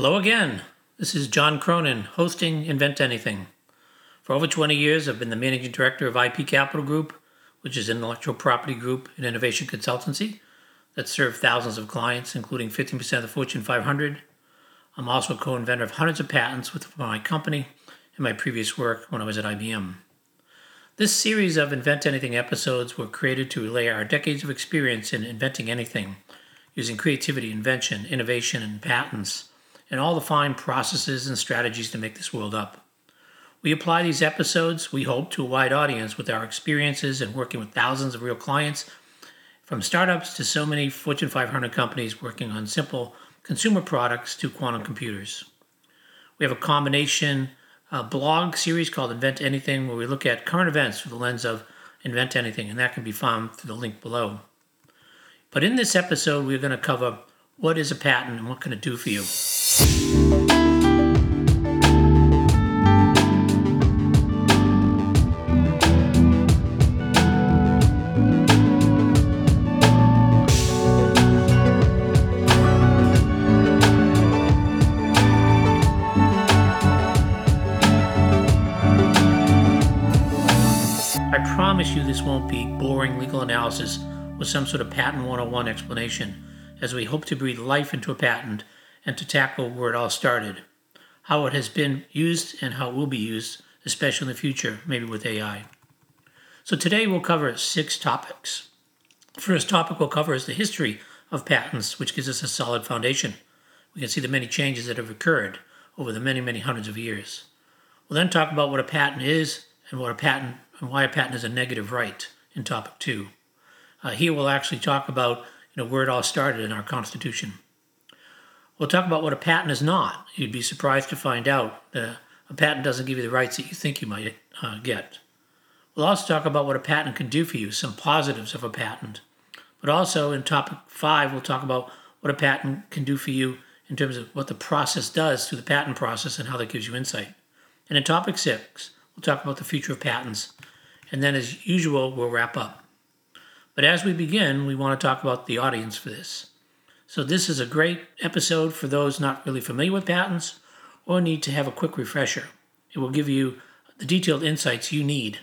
Hello again. This is John Cronin, hosting Invent Anything. For over 20 years, I've been the managing director of IP Capital Group, which is an intellectual property group and innovation consultancy that serves thousands of clients, including 15% of the Fortune 500. I'm also a co inventor of hundreds of patents with my company and my previous work when I was at IBM. This series of Invent Anything episodes were created to relay our decades of experience in inventing anything, using creativity, invention, innovation, and patents and all the fine processes and strategies to make this world up. We apply these episodes, we hope, to a wide audience with our experiences and working with thousands of real clients, from startups to so many Fortune 500 companies working on simple consumer products to quantum computers. We have a combination uh, blog series called Invent Anything, where we look at current events through the lens of Invent Anything, and that can be found through the link below. But in this episode, we're going to cover what is a patent and what can it do for you. Analysis with some sort of patent 101 explanation, as we hope to breathe life into a patent and to tackle where it all started, how it has been used and how it will be used, especially in the future, maybe with AI. So today we'll cover six topics. First topic we'll cover is the history of patents, which gives us a solid foundation. We can see the many changes that have occurred over the many, many hundreds of years. We'll then talk about what a patent is and what a patent and why a patent is a negative right in topic two. Uh, here we'll actually talk about you know where it all started in our Constitution. We'll talk about what a patent is not. You'd be surprised to find out that a patent doesn't give you the rights that you think you might uh, get. We'll also talk about what a patent can do for you, some positives of a patent. But also in topic five, we'll talk about what a patent can do for you in terms of what the process does through the patent process and how that gives you insight. And in topic six, we'll talk about the future of patents. And then, as usual, we'll wrap up. But as we begin, we want to talk about the audience for this. So, this is a great episode for those not really familiar with patents or need to have a quick refresher. It will give you the detailed insights you need.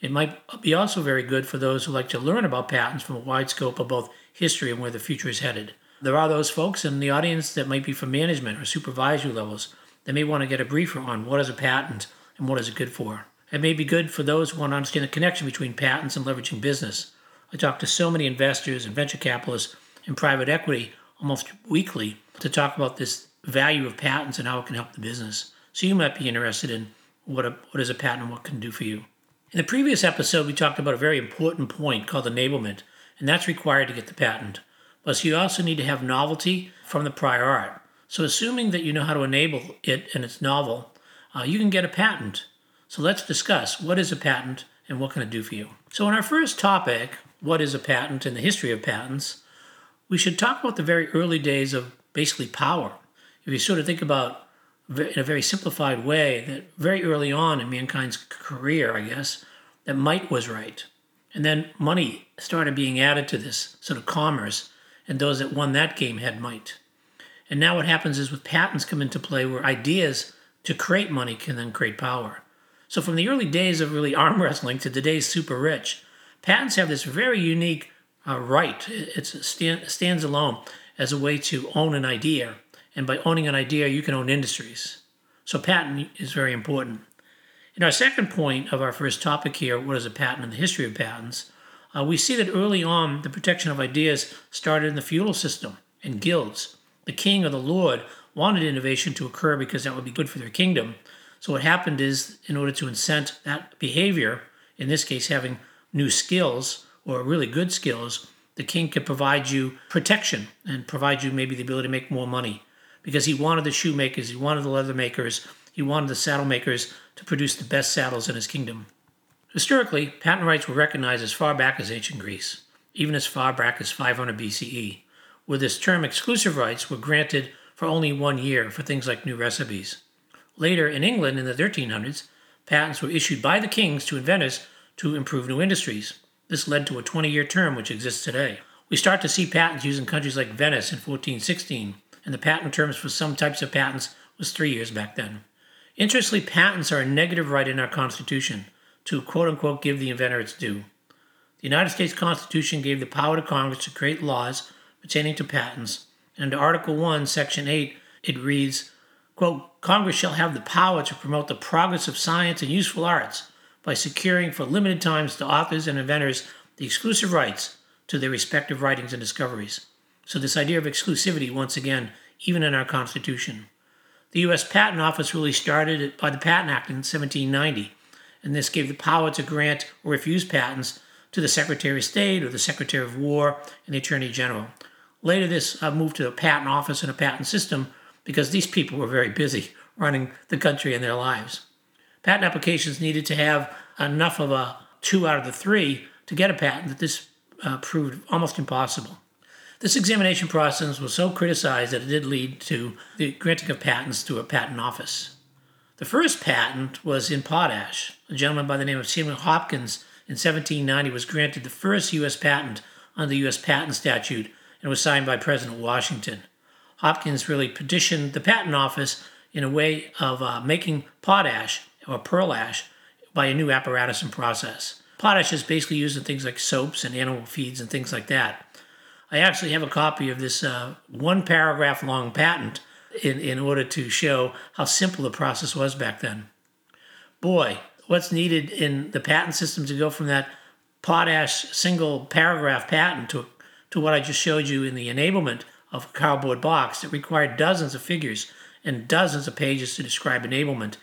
It might be also very good for those who like to learn about patents from a wide scope of both history and where the future is headed. There are those folks in the audience that might be from management or supervisory levels that may want to get a briefer on what is a patent and what is it good for. It may be good for those who want to understand the connection between patents and leveraging business. I talk to so many investors and venture capitalists in private equity almost weekly to talk about this value of patents and how it can help the business. So you might be interested in what, a, what is a patent and what can do for you. In the previous episode, we talked about a very important point called enablement, and that's required to get the patent. But you also need to have novelty from the prior art. So, assuming that you know how to enable it and it's novel, uh, you can get a patent. So, let's discuss what is a patent and what can it do for you. So, in our first topic, what is a patent and the history of patents, we should talk about the very early days of basically power. If you sort of think about in a very simplified way that very early on in mankind's career, I guess, that might was right. And then money started being added to this sort of commerce, and those that won that game had might. And now what happens is with patents come into play where ideas to create money can then create power. So from the early days of really arm wrestling to today's super rich, patents have this very unique uh, right. It stand, stands alone as a way to own an idea. And by owning an idea, you can own industries. So patent is very important. In our second point of our first topic here, what is a patent and the history of patents, uh, we see that early on the protection of ideas started in the feudal system and guilds. The king or the lord wanted innovation to occur because that would be good for their kingdom. So what happened is, in order to incent that behavior, in this case having new skills, or really good skills, the king could provide you protection and provide you maybe the ability to make more money because he wanted the shoemakers, he wanted the leather makers, he wanted the saddle makers to produce the best saddles in his kingdom. Historically, patent rights were recognized as far back as ancient Greece, even as far back as 500 BCE, where this term exclusive rights were granted for only one year for things like new recipes. Later, in England in the 1300s, patents were issued by the kings to inventors to improve new industries. This led to a 20 year term which exists today. We start to see patents used in countries like Venice in 1416, and the patent terms for some types of patents was three years back then. Interestingly, patents are a negative right in our Constitution to quote unquote give the inventor its due. The United States Constitution gave the power to Congress to create laws pertaining to patents, and under Article 1, Section 8, it reads, quote, Congress shall have the power to promote the progress of science and useful arts by securing for limited times to authors and inventors the exclusive rights to their respective writings and discoveries. So, this idea of exclusivity, once again, even in our Constitution. The U.S. Patent Office really started by the Patent Act in 1790, and this gave the power to grant or refuse patents to the Secretary of State or the Secretary of War and the Attorney General. Later, this uh, moved to the patent office and a patent system because these people were very busy running the country and their lives. Patent applications needed to have enough of a two out of the three to get a patent that this uh, proved almost impossible. This examination process was so criticized that it did lead to the granting of patents to a patent office. The first patent was in potash. A gentleman by the name of Samuel Hopkins in 1790 was granted the first U.S. patent under the U.S. patent statute and was signed by President Washington. Hopkins really petitioned the patent office in a way of uh, making potash or pearl ash by a new apparatus and process. Potash is basically used in things like soaps and animal feeds and things like that. I actually have a copy of this uh, one paragraph long patent in, in order to show how simple the process was back then. Boy, what's needed in the patent system to go from that potash single paragraph patent to, to what I just showed you in the enablement of a cardboard box that required dozens of figures and dozens of pages to describe enablement.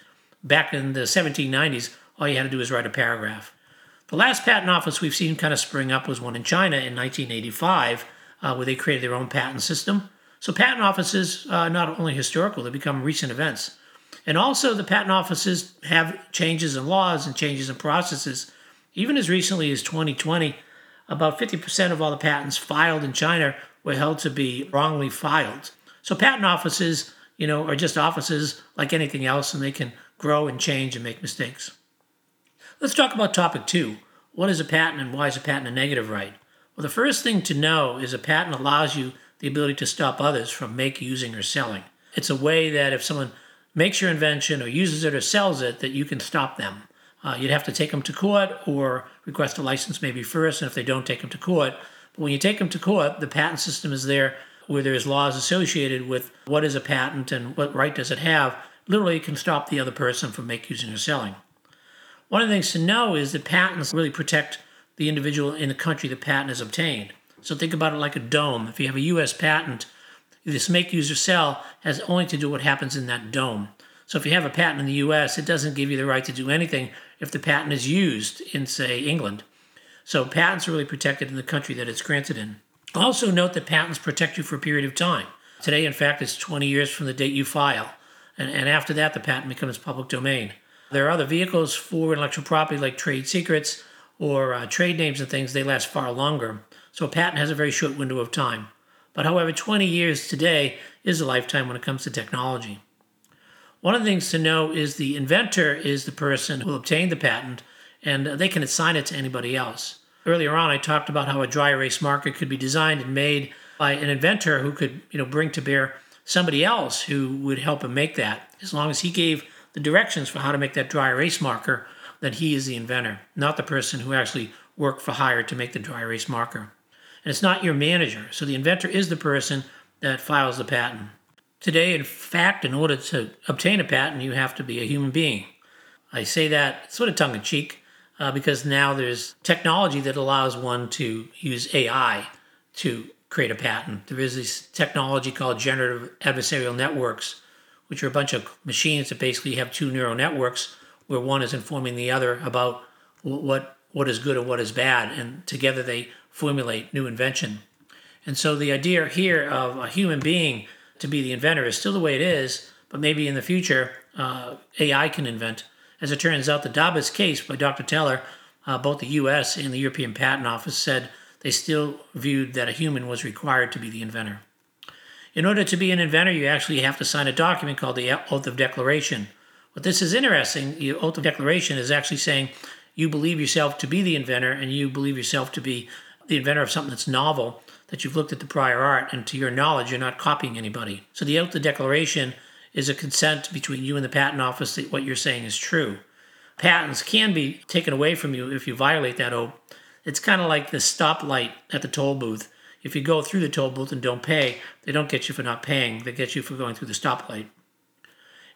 Back in the 1790s, all you had to do was write a paragraph. The last patent office we've seen kind of spring up was one in China in 1985, uh, where they created their own patent system. So patent offices uh, not only historical, they become recent events. And also the patent offices have changes in laws and changes in processes. Even as recently as 2020, about 50% of all the patents filed in China were held to be wrongly filed. So patent offices, you know, are just offices like anything else and they can grow and change and make mistakes. Let's talk about topic two. What is a patent and why is a patent a negative right? Well, the first thing to know is a patent allows you the ability to stop others from making, using, or selling. It's a way that if someone makes your invention or uses it or sells it, that you can stop them. Uh, you'd have to take them to court or request a license maybe first, and if they don't take them to court. But when you take them to court, the patent system is there where there's laws associated with what is a patent and what right does it have. Literally, it can stop the other person from making, using, or selling. One of the things to know is that patents really protect the individual in the country the patent is obtained. So think about it like a dome. If you have a U.S. patent, this make, use, or sell has only to do what happens in that dome. So if you have a patent in the U.S., it doesn't give you the right to do anything if the patent is used in, say, England. So patents are really protected in the country that it's granted in. Also note that patents protect you for a period of time. Today, in fact, it's 20 years from the date you file. And, and after that, the patent becomes public domain. There are other vehicles for intellectual property like trade secrets or uh, trade names and things, they last far longer. So a patent has a very short window of time. But however, 20 years today is a lifetime when it comes to technology. One of the things to know is the inventor is the person who obtained the patent and they can assign it to anybody else. Earlier on, I talked about how a dry erase marker could be designed and made by an inventor who could, you know, bring to bear somebody else who would help him make that, as long as he gave the directions for how to make that dry erase marker, then he is the inventor, not the person who actually worked for hire to make the dry erase marker. And it's not your manager. So the inventor is the person that files the patent. Today, in fact, in order to obtain a patent, you have to be a human being. I say that sort of tongue in cheek uh, because now there's technology that allows one to use AI to create a patent. There is this technology called generative adversarial networks which are a bunch of machines that basically have two neural networks where one is informing the other about what what is good and what is bad, and together they formulate new invention. And so the idea here of a human being to be the inventor is still the way it is, but maybe in the future uh, AI can invent. As it turns out, the DABUS case by Dr. Thaler, uh, both the U.S. and the European Patent Office said they still viewed that a human was required to be the inventor. In order to be an inventor, you actually have to sign a document called the Oath of Declaration. What this is interesting, the Oath of Declaration is actually saying you believe yourself to be the inventor and you believe yourself to be the inventor of something that's novel that you've looked at the prior art and to your knowledge you're not copying anybody. So the oath of declaration is a consent between you and the patent office that what you're saying is true. Patents can be taken away from you if you violate that oath. It's kind of like the stoplight at the toll booth. If you go through the toll booth and don't pay, they don't get you for not paying, they get you for going through the stoplight.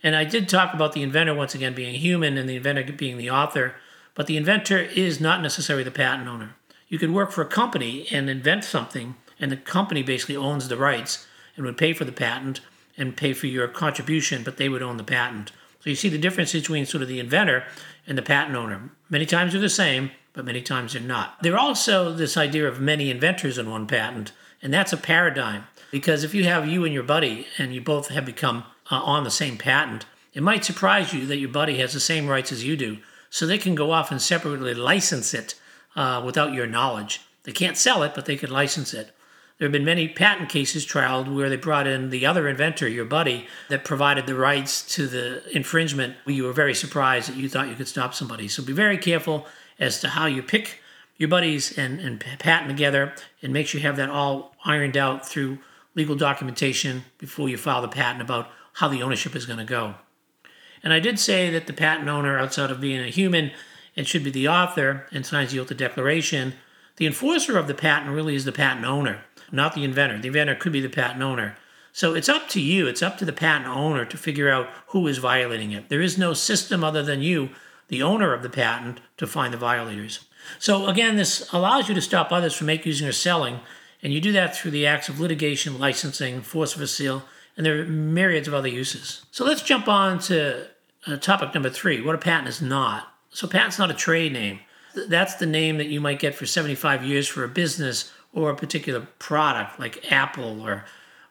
And I did talk about the inventor once again being human and the inventor being the author, but the inventor is not necessarily the patent owner. You could work for a company and invent something, and the company basically owns the rights and would pay for the patent and pay for your contribution, but they would own the patent. So you see the difference between sort of the inventor and the patent owner. Many times they're the same, but many times they're not. There are also this idea of many inventors in one patent, and that's a paradigm. Because if you have you and your buddy and you both have become uh, on the same patent, it might surprise you that your buddy has the same rights as you do. So they can go off and separately license it uh, without your knowledge. They can't sell it, but they can license it. There have been many patent cases trialed where they brought in the other inventor, your buddy, that provided the rights to the infringement. You were very surprised that you thought you could stop somebody. So be very careful as to how you pick your buddies and, and patent together and make sure you have that all ironed out through legal documentation before you file the patent about how the ownership is going to go. And I did say that the patent owner, outside of being a human, and should be the author and signs the oath of declaration, the enforcer of the patent really is the patent owner, not the inventor. The inventor could be the patent owner. So it's up to you, it's up to the patent owner to figure out who is violating it. There is no system other than you the owner of the patent to find the violators. So again, this allows you to stop others from making, using, or selling, and you do that through the acts of litigation, licensing, force of a seal, and there are myriads of other uses. So let's jump on to uh, topic number three: what a patent is not. So patent's not a trade name. That's the name that you might get for 75 years for a business or a particular product, like Apple or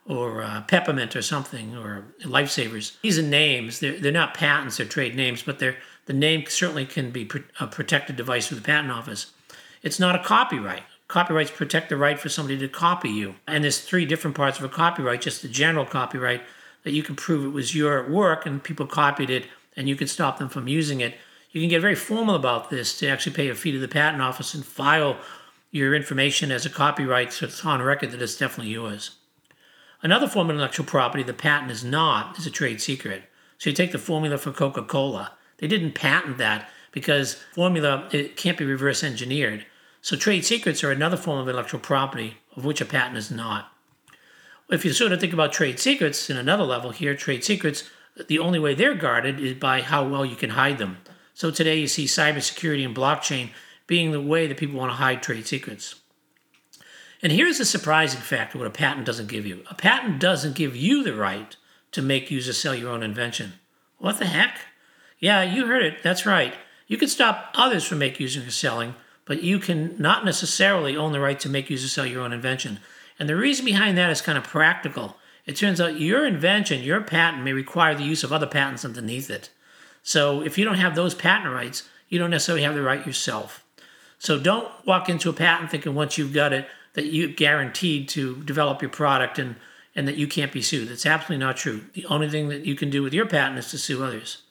or uh, peppermint or something or lifesavers. These are names. They're, they're not patents. They're trade names, but they're the name certainly can be a protected device through the patent office. It's not a copyright. Copyrights protect the right for somebody to copy you. And there's three different parts of a copyright, just the general copyright that you can prove it was your work and people copied it and you can stop them from using it. You can get very formal about this to actually pay a fee to the patent office and file your information as a copyright so it's on record that it's definitely yours. Another form of intellectual property the patent is not is a trade secret. So you take the formula for Coca Cola. They didn't patent that because formula it can't be reverse engineered. So trade secrets are another form of intellectual property of which a patent is not. If you sort of think about trade secrets in another level here, trade secrets, the only way they're guarded is by how well you can hide them. So today you see cybersecurity and blockchain being the way that people want to hide trade secrets. And here's a surprising fact what a patent doesn't give you. A patent doesn't give you the right to make, use, or sell your own invention. What the heck? Yeah, you heard it. That's right. You can stop others from making, using, or selling, but you can not necessarily own the right to make, use, or sell your own invention. And the reason behind that is kind of practical. It turns out your invention, your patent, may require the use of other patents underneath it. So if you don't have those patent rights, you don't necessarily have the right yourself. So don't walk into a patent thinking once you've got it that you're guaranteed to develop your product and, and that you can't be sued. That's absolutely not true. The only thing that you can do with your patent is to sue others.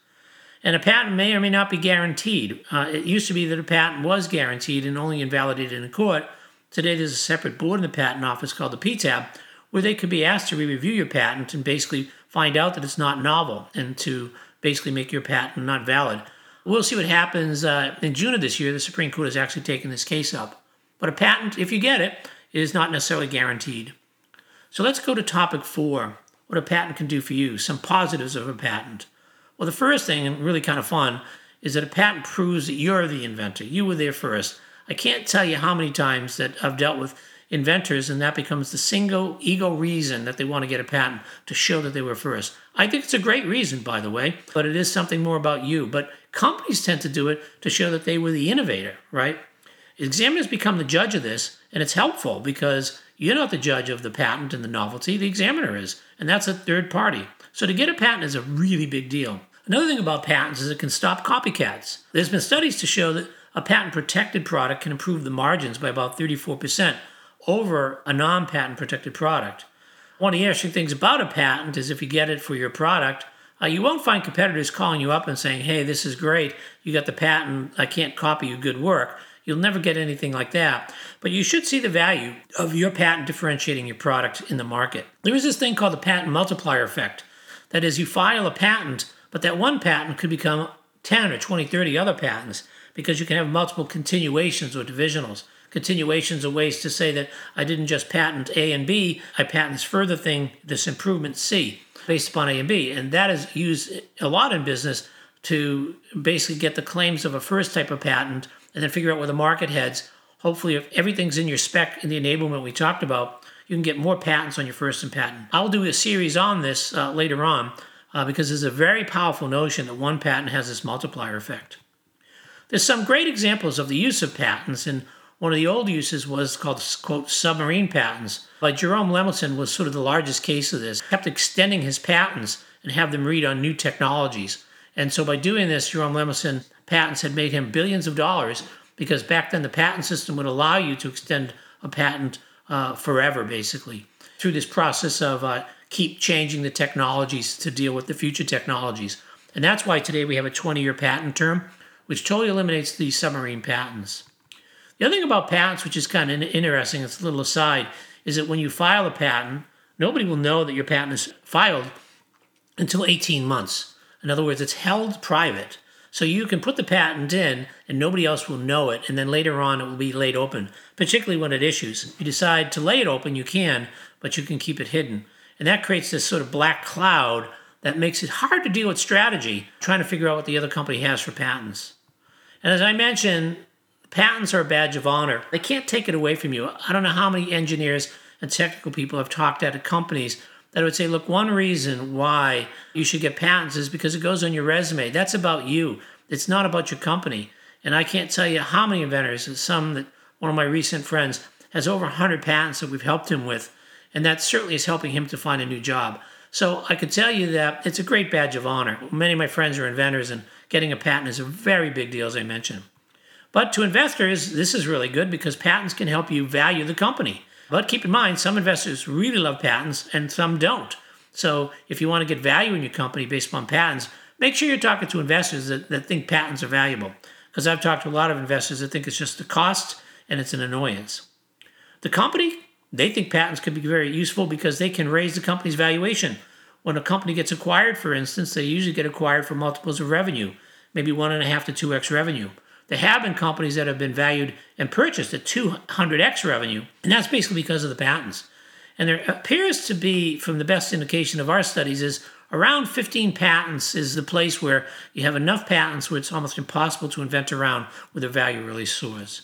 And a patent may or may not be guaranteed. Uh, it used to be that a patent was guaranteed and only invalidated in a court. Today, there's a separate board in the patent office called the PTAB where they could be asked to re review your patent and basically find out that it's not novel and to basically make your patent not valid. We'll see what happens uh, in June of this year. The Supreme Court has actually taken this case up. But a patent, if you get it, is not necessarily guaranteed. So let's go to topic four what a patent can do for you, some positives of a patent. Well, the first thing, and really kind of fun, is that a patent proves that you're the inventor. You were there first. I can't tell you how many times that I've dealt with inventors, and that becomes the single ego reason that they want to get a patent to show that they were first. I think it's a great reason, by the way, but it is something more about you. But companies tend to do it to show that they were the innovator, right? Examiners become the judge of this, and it's helpful because you're not the judge of the patent and the novelty, the examiner is, and that's a third party. So to get a patent is a really big deal. Another thing about patents is it can stop copycats. There's been studies to show that a patent protected product can improve the margins by about 34% over a non patent protected product. One of the interesting things about a patent is if you get it for your product, uh, you won't find competitors calling you up and saying, hey, this is great. You got the patent. I can't copy your good work. You'll never get anything like that. But you should see the value of your patent differentiating your product in the market. There is this thing called the patent multiplier effect. That is, you file a patent, but that one patent could become 10 or 20, 30 other patents because you can have multiple continuations or divisionals. Continuations are ways to say that I didn't just patent A and B, I patent this further thing, this improvement C, based upon A and B. And that is used a lot in business to basically get the claims of a first type of patent and then figure out where the market heads. Hopefully, if everything's in your spec in the enablement we talked about, you can get more patents on your first and patent. I'll do a series on this uh, later on uh, because it's a very powerful notion that one patent has this multiplier effect. There's some great examples of the use of patents, and one of the old uses was called, quote, submarine patents. Like Jerome Lemelson was sort of the largest case of this, kept extending his patents and have them read on new technologies. And so by doing this, Jerome Lemelson patents had made him billions of dollars because back then the patent system would allow you to extend a patent uh, forever, basically, through this process of uh, keep changing the technologies to deal with the future technologies. And that's why today we have a 20 year patent term, which totally eliminates the submarine patents. The other thing about patents, which is kind of interesting, it's a little aside, is that when you file a patent, nobody will know that your patent is filed until 18 months. In other words, it's held private. So you can put the patent in and nobody else will know it, and then later on it will be laid open, particularly when it issues. If you decide to lay it open, you can, but you can keep it hidden. And that creates this sort of black cloud that makes it hard to deal with strategy, trying to figure out what the other company has for patents. And as I mentioned, patents are a badge of honor. They can't take it away from you. I don't know how many engineers and technical people have talked at companies that would say, look, one reason why you should get patents is because it goes on your resume. That's about you. It's not about your company. And I can't tell you how many inventors, some that one of my recent friends has over 100 patents that we've helped him with. And that certainly is helping him to find a new job. So I could tell you that it's a great badge of honor. Many of my friends are inventors, and getting a patent is a very big deal, as I mentioned. But to investors, this is really good because patents can help you value the company. But keep in mind, some investors really love patents and some don't. So if you want to get value in your company based upon patents, make sure you're talking to investors that, that think patents are valuable. Because I've talked to a lot of investors that think it's just a cost and it's an annoyance. The company, they think patents could be very useful because they can raise the company's valuation. When a company gets acquired, for instance, they usually get acquired for multiples of revenue, maybe one and a half to two x revenue. There have been companies that have been valued and purchased at 200x revenue, and that's basically because of the patents. And there appears to be, from the best indication of our studies, is around 15 patents is the place where you have enough patents where it's almost impossible to invent around where the value really soars.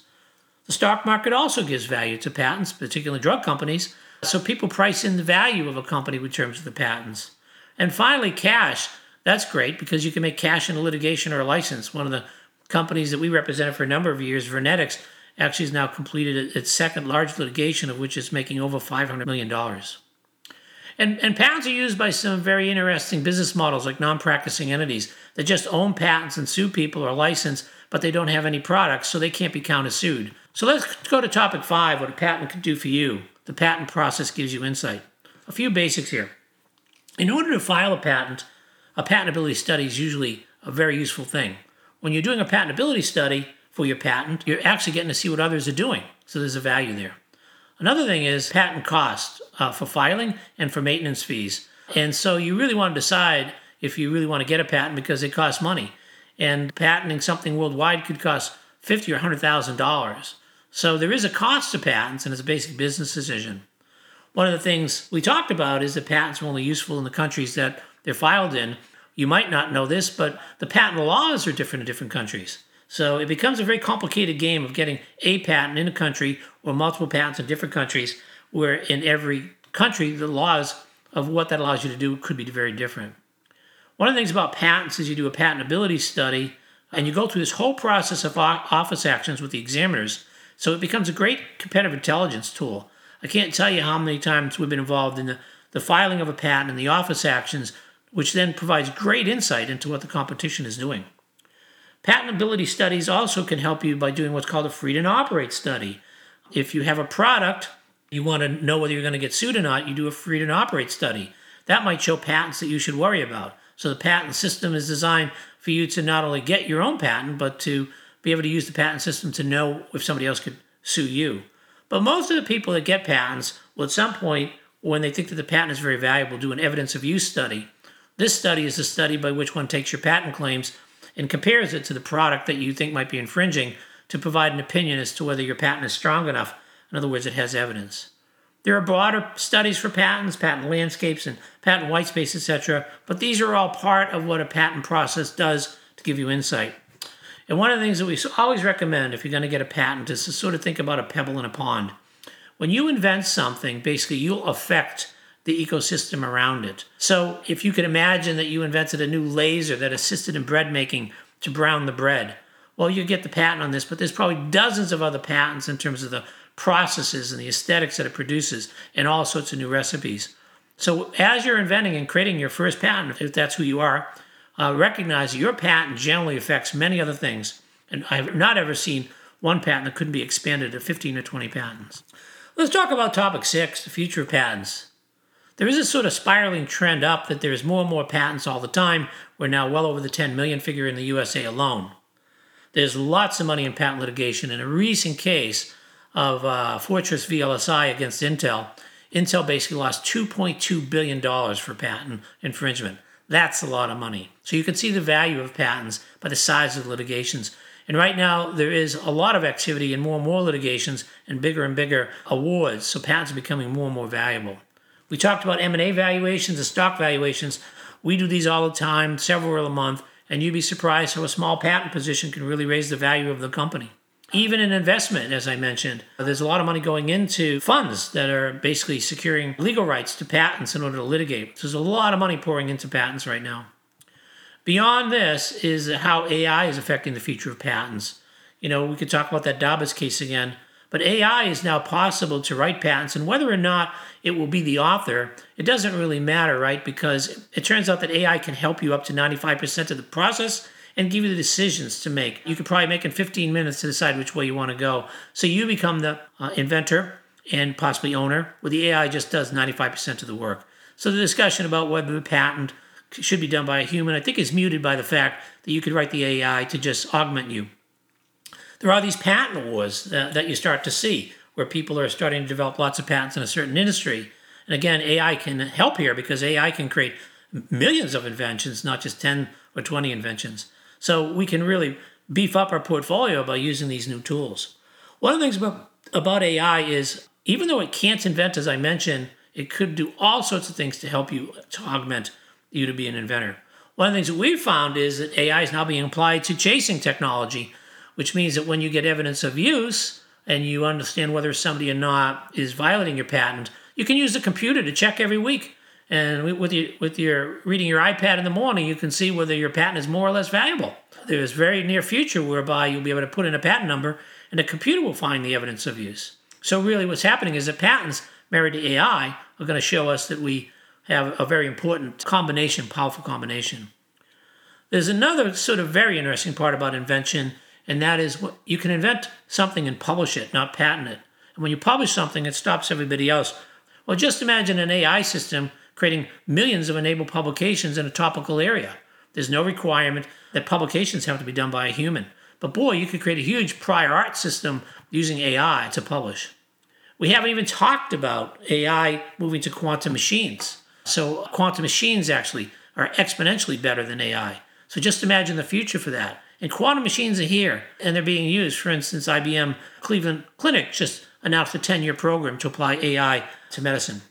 The stock market also gives value to patents, particularly drug companies, so people price in the value of a company with terms of the patents. And finally, cash. That's great because you can make cash in a litigation or a license. One of the companies that we represented for a number of years, VirnetX, actually has now completed its second large litigation, of which is making over $500 million. And, and patents are used by some very interesting business models like non practicing entities that just own patents and sue people or license, but they don't have any products, so they can't be countersued. So let's go to topic five what a patent can do for you. The patent process gives you insight. A few basics here. In order to file a patent, a patentability study is usually a very useful thing when you're doing a patentability study for your patent, you're actually getting to see what others are doing. So there's a value there. Another thing is patent cost uh, for filing and for maintenance fees. And so you really want to decide if you really want to get a patent because it costs money. And patenting something worldwide could cost fifty or hundred thousand dollars. So there is a cost to patents, and it's a basic business decision. One of the things we talked about is that patents are only useful in the countries that they're filed in, you might not know this, but the patent laws are different in different countries. So it becomes a very complicated game of getting a patent in a country or multiple patents in different countries, where in every country, the laws of what that allows you to do could be very different. One of the things about patents is you do a patentability study and you go through this whole process of office actions with the examiners. So it becomes a great competitive intelligence tool. I can't tell you how many times we've been involved in the, the filing of a patent and the office actions which then provides great insight into what the competition is doing. Patentability studies also can help you by doing what's called a freedom to operate study. If you have a product, you want to know whether you're going to get sued or not, you do a freedom to operate study. That might show patents that you should worry about. So the patent system is designed for you to not only get your own patent, but to be able to use the patent system to know if somebody else could sue you. But most of the people that get patents will at some point, when they think that the patent is very valuable, do an evidence of use study. This study is a study by which one takes your patent claims and compares it to the product that you think might be infringing to provide an opinion as to whether your patent is strong enough. In other words, it has evidence. There are broader studies for patents, patent landscapes, and patent white space, etc., but these are all part of what a patent process does to give you insight. And one of the things that we always recommend if you're going to get a patent is to sort of think about a pebble in a pond. When you invent something, basically you'll affect the ecosystem around it. So if you could imagine that you invented a new laser that assisted in bread making to brown the bread, well, you get the patent on this, but there's probably dozens of other patents in terms of the processes and the aesthetics that it produces and all sorts of new recipes. So as you're inventing and creating your first patent, if that's who you are, uh, recognize your patent generally affects many other things. And I have not ever seen one patent that couldn't be expanded to 15 or 20 patents. Let's talk about topic six the future of patents. There is a sort of spiraling trend up that there's more and more patents all the time. We're now well over the 10 million figure in the USA alone. There's lots of money in patent litigation. In a recent case of uh, Fortress VLSI against Intel, Intel basically lost $2.2 billion for patent infringement. That's a lot of money. So you can see the value of patents by the size of the litigations. And right now, there is a lot of activity and more and more litigations and bigger and bigger awards. So patents are becoming more and more valuable. We talked about M&A valuations and stock valuations. We do these all the time, several a month, and you'd be surprised how a small patent position can really raise the value of the company. Even in investment, as I mentioned, there's a lot of money going into funds that are basically securing legal rights to patents in order to litigate. So there's a lot of money pouring into patents right now. Beyond this is how AI is affecting the future of patents. You know, we could talk about that DABUS case again, but AI is now possible to write patents, and whether or not it will be the author, it doesn't really matter, right? Because it turns out that AI can help you up to 95% of the process and give you the decisions to make. You could probably make in 15 minutes to decide which way you want to go. So you become the uh, inventor and possibly owner, where the AI just does 95% of the work. So the discussion about whether the patent should be done by a human, I think, is muted by the fact that you could write the AI to just augment you. There are these patent wars that, that you start to see where people are starting to develop lots of patents in a certain industry. And again, AI can help here because AI can create millions of inventions, not just 10 or 20 inventions. So we can really beef up our portfolio by using these new tools. One of the things about, about AI is even though it can't invent, as I mentioned, it could do all sorts of things to help you to augment you to be an inventor. One of the things that we've found is that AI is now being applied to chasing technology, which means that when you get evidence of use and you understand whether somebody or not is violating your patent, you can use the computer to check every week and with your, with your reading your iPad in the morning, you can see whether your patent is more or less valuable. There's very near future whereby you'll be able to put in a patent number and the computer will find the evidence of use. So really what's happening is that patents married to AI are going to show us that we have a very important combination, powerful combination. There's another sort of very interesting part about invention, and that is what you can invent something and publish it, not patent it. And when you publish something, it stops everybody else. Well, just imagine an AI system creating millions of enabled publications in a topical area. There's no requirement that publications have to be done by a human. But boy, you could create a huge prior art system using AI to publish. We haven't even talked about AI moving to quantum machines. So, quantum machines actually are exponentially better than AI. So, just imagine the future for that. And quantum machines are here and they're being used. For instance, IBM Cleveland Clinic just announced a 10 year program to apply AI to medicine.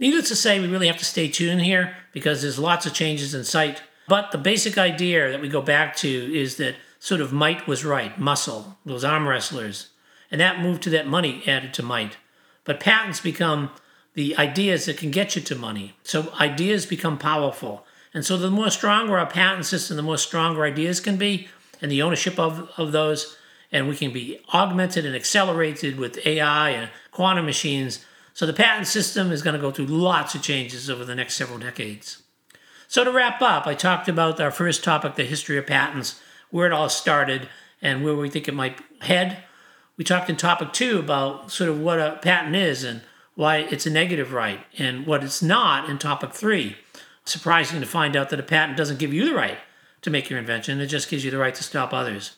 Needless to say, we really have to stay tuned here because there's lots of changes in sight. But the basic idea that we go back to is that sort of might was right, muscle, those arm wrestlers. And that moved to that money added to might. But patents become the ideas that can get you to money. So ideas become powerful. And so the more stronger our patent system, the more stronger ideas can be, and the ownership of, of those, and we can be augmented and accelerated with AI and quantum machines so the patent system is going to go through lots of changes over the next several decades. So to wrap up, I talked about our first topic, the history of patents, where it all started, and where we think it might head. We talked in topic two about sort of what a patent is and why it's a negative right, and what it's not in topic three. Surprising to find out that a patent doesn't give you the right to make your invention, it just gives you the right to stop others.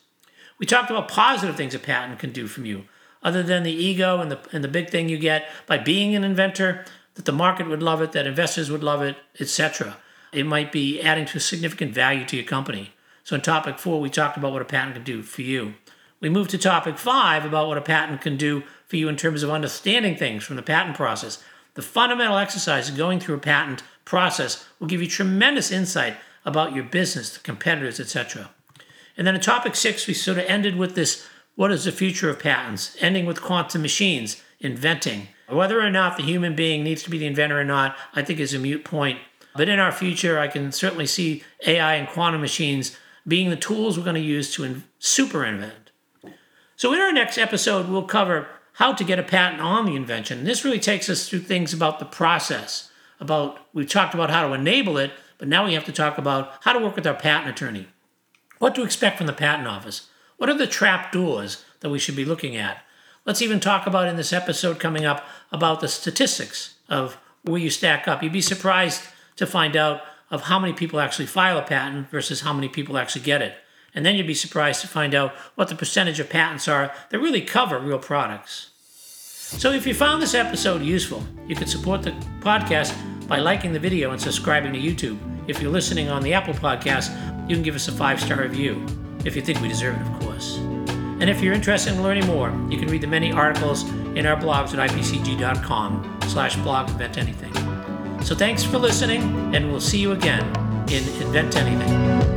We talked about positive things a patent can do from you, other than the ego and the, and the big thing you get by being an inventor, that the market would love it, that investors would love it, etc. It might be adding to significant value to your company. So in topic four, we talked about what a patent can do for you. We moved to topic five about what a patent can do for you in terms of understanding things from the patent process. The fundamental exercise of going through a patent process will give you tremendous insight about your business, the competitors, etc. And then in topic six, we sort of ended with this what is the future of patents, ending with quantum machines, inventing. Whether or not the human being needs to be the inventor or not, I think is a mute point. But in our future, I can certainly see AI and quantum machines being the tools we're going to use to super invent. So, in our next episode, we'll cover how to get a patent on the invention. And this really takes us through things about the process. About we've talked about how to enable it, but now we have to talk about how to work with our patent attorney. What to expect from the patent office? What are the trap doors that we should be looking at? Let's even talk about in this episode coming up about the statistics of where you stack up. You'd be surprised to find out of how many people actually file a patent versus how many people actually get it. And then you'd be surprised to find out what the percentage of patents are that really cover real products. So if you found this episode useful, you can support the podcast by liking the video and subscribing to YouTube. If you're listening on the Apple Podcast, you can give us a five star review, if you think we deserve it, of course. And if you're interested in learning more, you can read the many articles in our blogs at ipcg.com slash blog invent anything. So thanks for listening, and we'll see you again in Invent Anything.